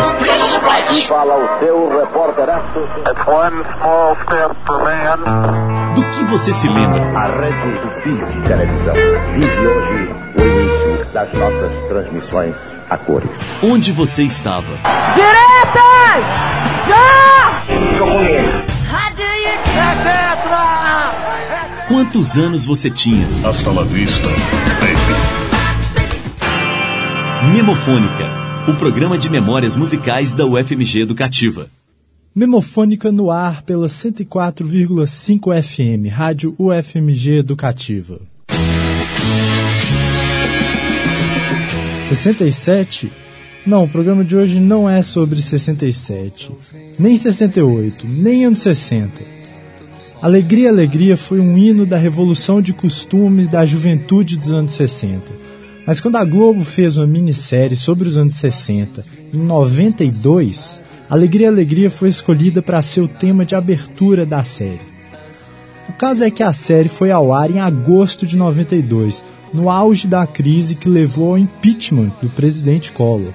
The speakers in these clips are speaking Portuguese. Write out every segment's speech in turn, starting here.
Splash, splash. Fala o seu repórter. It's one small step for man. Do que você se lembra? A Rede Tupi de televisão vive hoje o início das nossas transmissões a cores. Onde você estava? Diretas! Já! Quantos anos você tinha? Hasta la vista, baby. Memofônica, o programa de memórias musicais da UFMG Educativa. Memofônica no ar pela 104,5 FM, Rádio UFMG Educativa. 67? Não, o programa de hoje não é sobre 67, nem 68, nem anos 60. Alegria, Alegria foi um hino da revolução de costumes da juventude dos anos 60. Mas quando a Globo fez uma minissérie sobre os anos 60, em 92, Alegria, Alegria foi escolhida para ser o tema de abertura da série. O caso é que a série foi ao ar em agosto de 92, no auge da crise que levou ao impeachment do presidente Collor.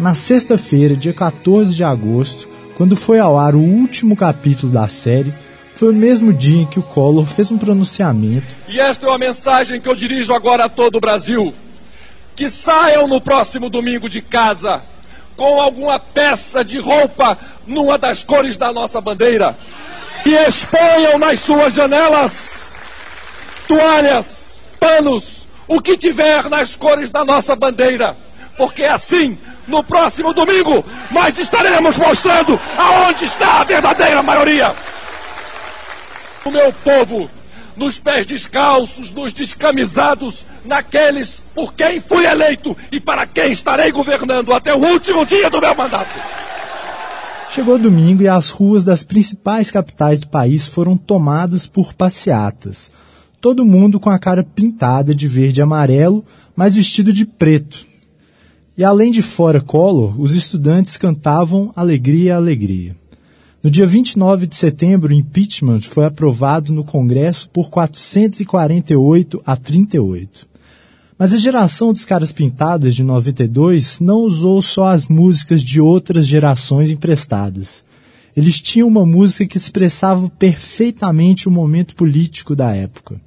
Na sexta-feira, dia 14 de agosto, quando foi ao ar o último capítulo da série, foi o mesmo dia em que o Collor fez um pronunciamento. E esta é uma mensagem que eu dirijo agora a todo o Brasil. Que saiam no próximo domingo de casa com alguma peça de roupa numa das cores da nossa bandeira. E exponham nas suas janelas toalhas, panos, o que tiver nas cores da nossa bandeira. Porque assim, no próximo domingo, nós estaremos mostrando aonde está a verdadeira maioria o meu povo, nos pés descalços, nos descamisados, naqueles por quem fui eleito e para quem estarei governando até o último dia do meu mandato. Chegou domingo e as ruas das principais capitais do país foram tomadas por passeatas. Todo mundo com a cara pintada de verde e amarelo, mas vestido de preto. E além de fora Collor, os estudantes cantavam Alegria, Alegria. No dia 29 de setembro, o impeachment foi aprovado no Congresso por 448 a 38. Mas a geração dos caras pintadas de 92 não usou só as músicas de outras gerações emprestadas. Eles tinham uma música que expressava perfeitamente o momento político da época.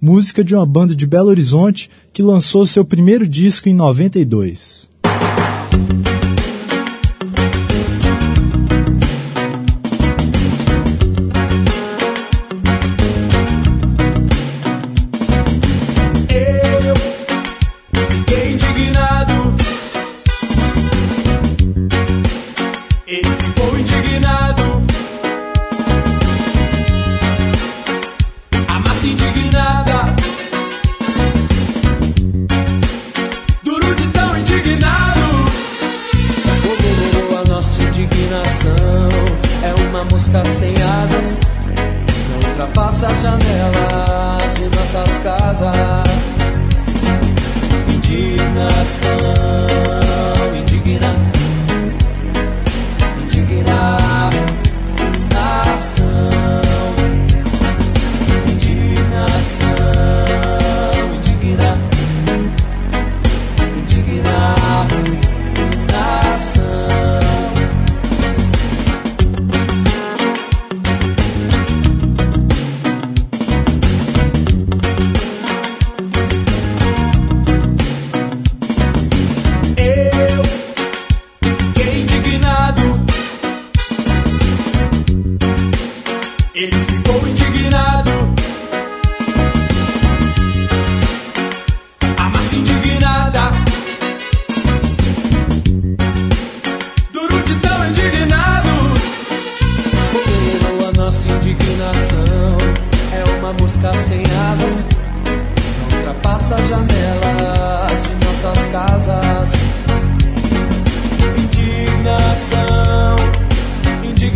Música de uma banda de Belo Horizonte que lançou seu primeiro disco em 92.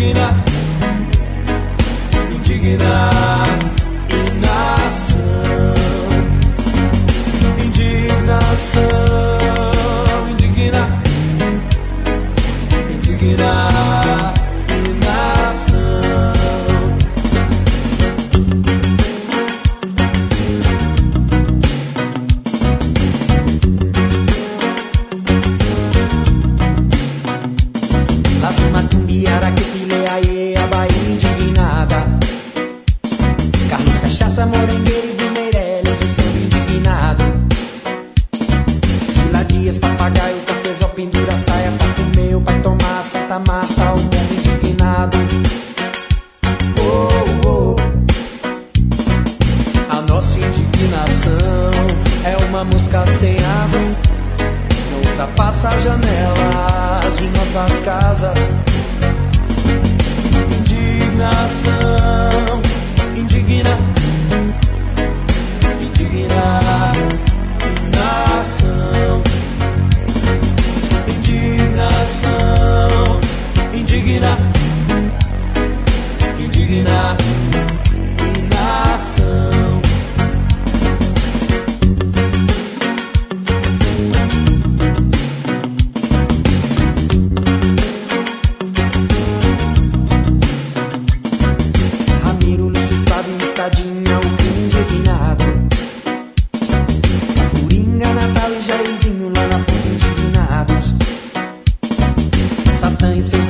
indigna, indigna inação, indignação, indigna, indigna. Sem asas não ultrapassa as janelas de nossas casas. Indignação indigna, indigna, nação, indignação indigna, indigna.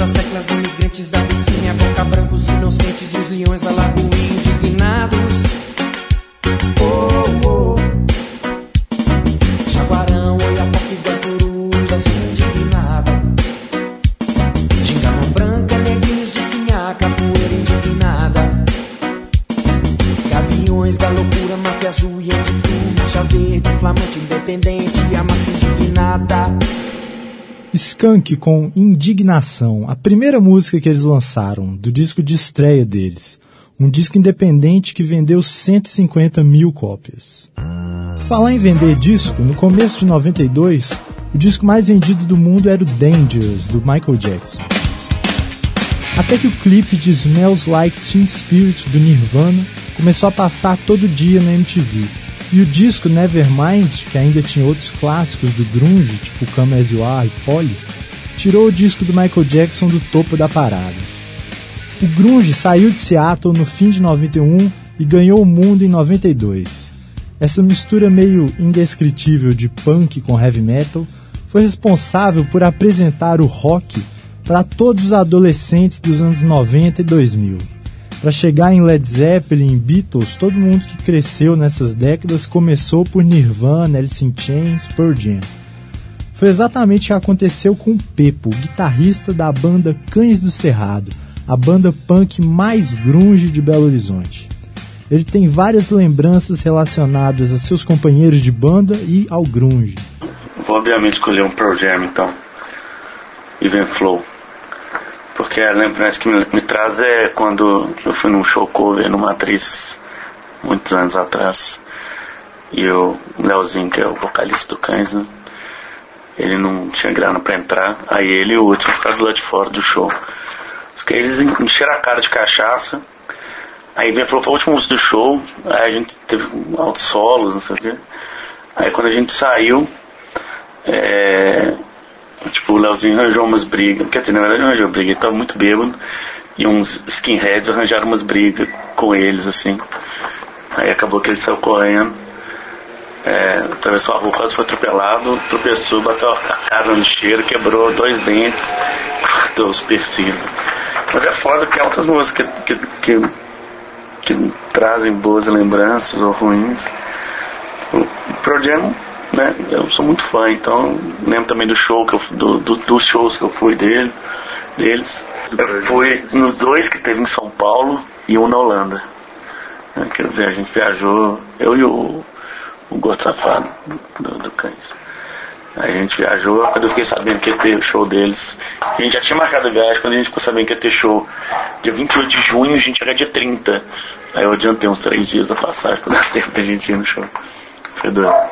as seclas imigrantes da vizinha, boca branca, os inocentes e os leões da lagoa indignados. Skank com Indignação, a primeira música que eles lançaram, do disco de estreia deles. Um disco independente que vendeu 150 mil cópias. Falar em vender disco, no começo de 92, o disco mais vendido do mundo era o Dangerous, do Michael Jackson. Até que o clipe de Smells Like Teen Spirit, do Nirvana, começou a passar todo dia na MTV. E o disco Nevermind, que ainda tinha outros clássicos do grunge, tipo Come As You Are e Polly, tirou o disco do Michael Jackson do topo da parada. O grunge saiu de Seattle no fim de 91 e ganhou o mundo em 92. Essa mistura meio indescritível de punk com heavy metal foi responsável por apresentar o rock para todos os adolescentes dos anos 90 e 2000. Para chegar em Led Zeppelin, Beatles, todo mundo que cresceu nessas décadas começou por Nirvana, Alice in Chains, Pearl Jam. Foi exatamente o que aconteceu com Pepo, guitarrista da banda Cães do Cerrado, a banda punk mais grunge de Belo Horizonte. Ele tem várias lembranças relacionadas a seus companheiros de banda e ao grunge. Vou obviamente escolher um Pearl Jam então, Even Flow porque a lembrança que me, me, traz é quando eu fui num show cover no Matriz, muitos anos atrás, e o Leozinho, que é o vocalista do Cães, né? ele não tinha grana para entrar, aí ele e o outro ficaram do lado de fora do show. Eles encheram a cara de cachaça, aí vem falou, foi o último do show, aí a gente teve altos solos, não sei o quê. Aí quando a gente saiu, é, Tipo, o Leozinho arranjou umas brigas. Quer dizer, na verdade não arranjou briga, ele tava muito bêbado. E uns skinheads arranjaram umas brigas com eles, assim. Aí acabou que ele saiu correndo. É, atravessou a rua, quase foi atropelado, tropeçou, bateu a cara no lixeiro, quebrou dois dentes, cortou os persilos. Mas é foda que altas músicas que, que, que, que trazem boas lembranças ou ruins. O Pro né? Eu sou muito fã, então lembro também do show que eu, do, do, dos shows que eu fui dele, deles. Eu fui nos dois que teve em São Paulo e um na Holanda. Né? Quer dizer, a gente viajou, eu e o, o Gordo Safado do, do Cães. A gente viajou, quando eu fiquei sabendo que ia ter o show deles. A gente já tinha marcado a viagem, quando a gente ficou sabendo que ia ter show dia 28 de junho, a gente era dia 30. Aí eu adiantei uns três dias a passagem para dar tempo da gente ir no show. Foi doido.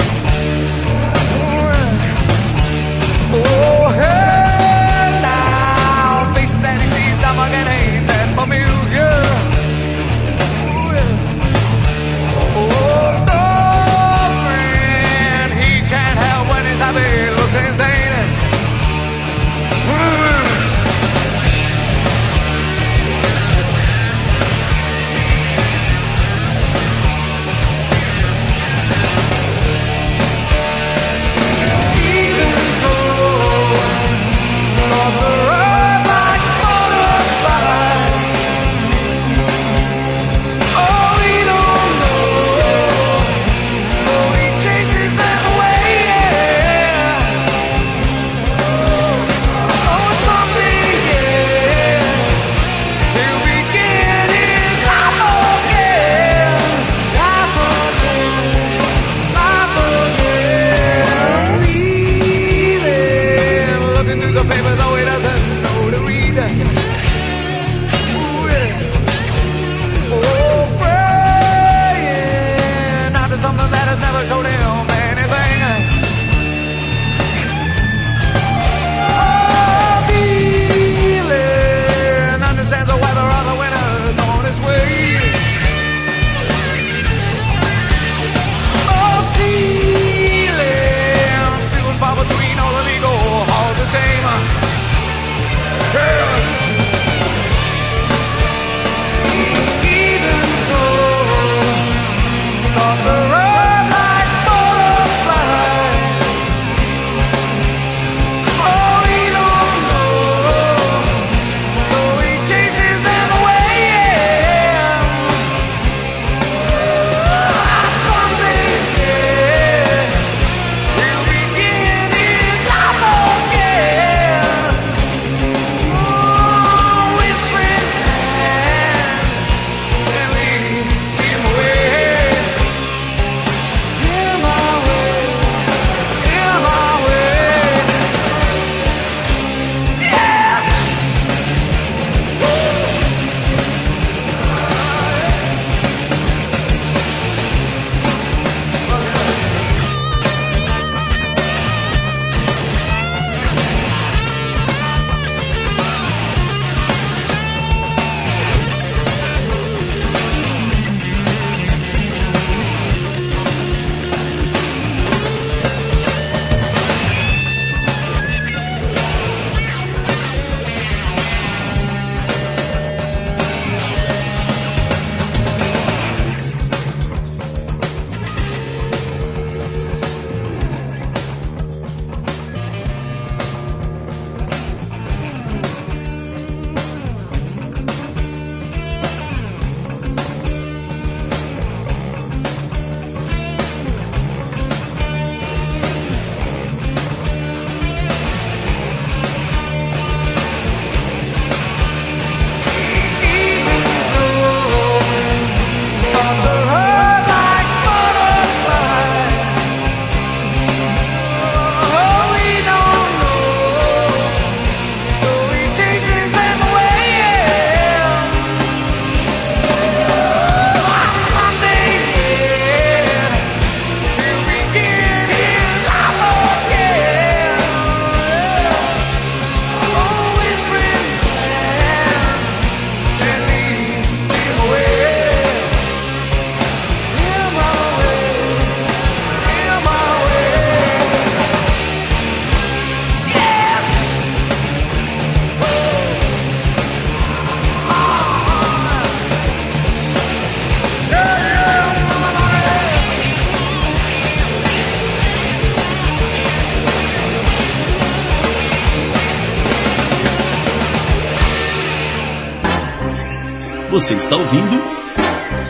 Você está ouvindo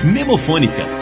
Memofônica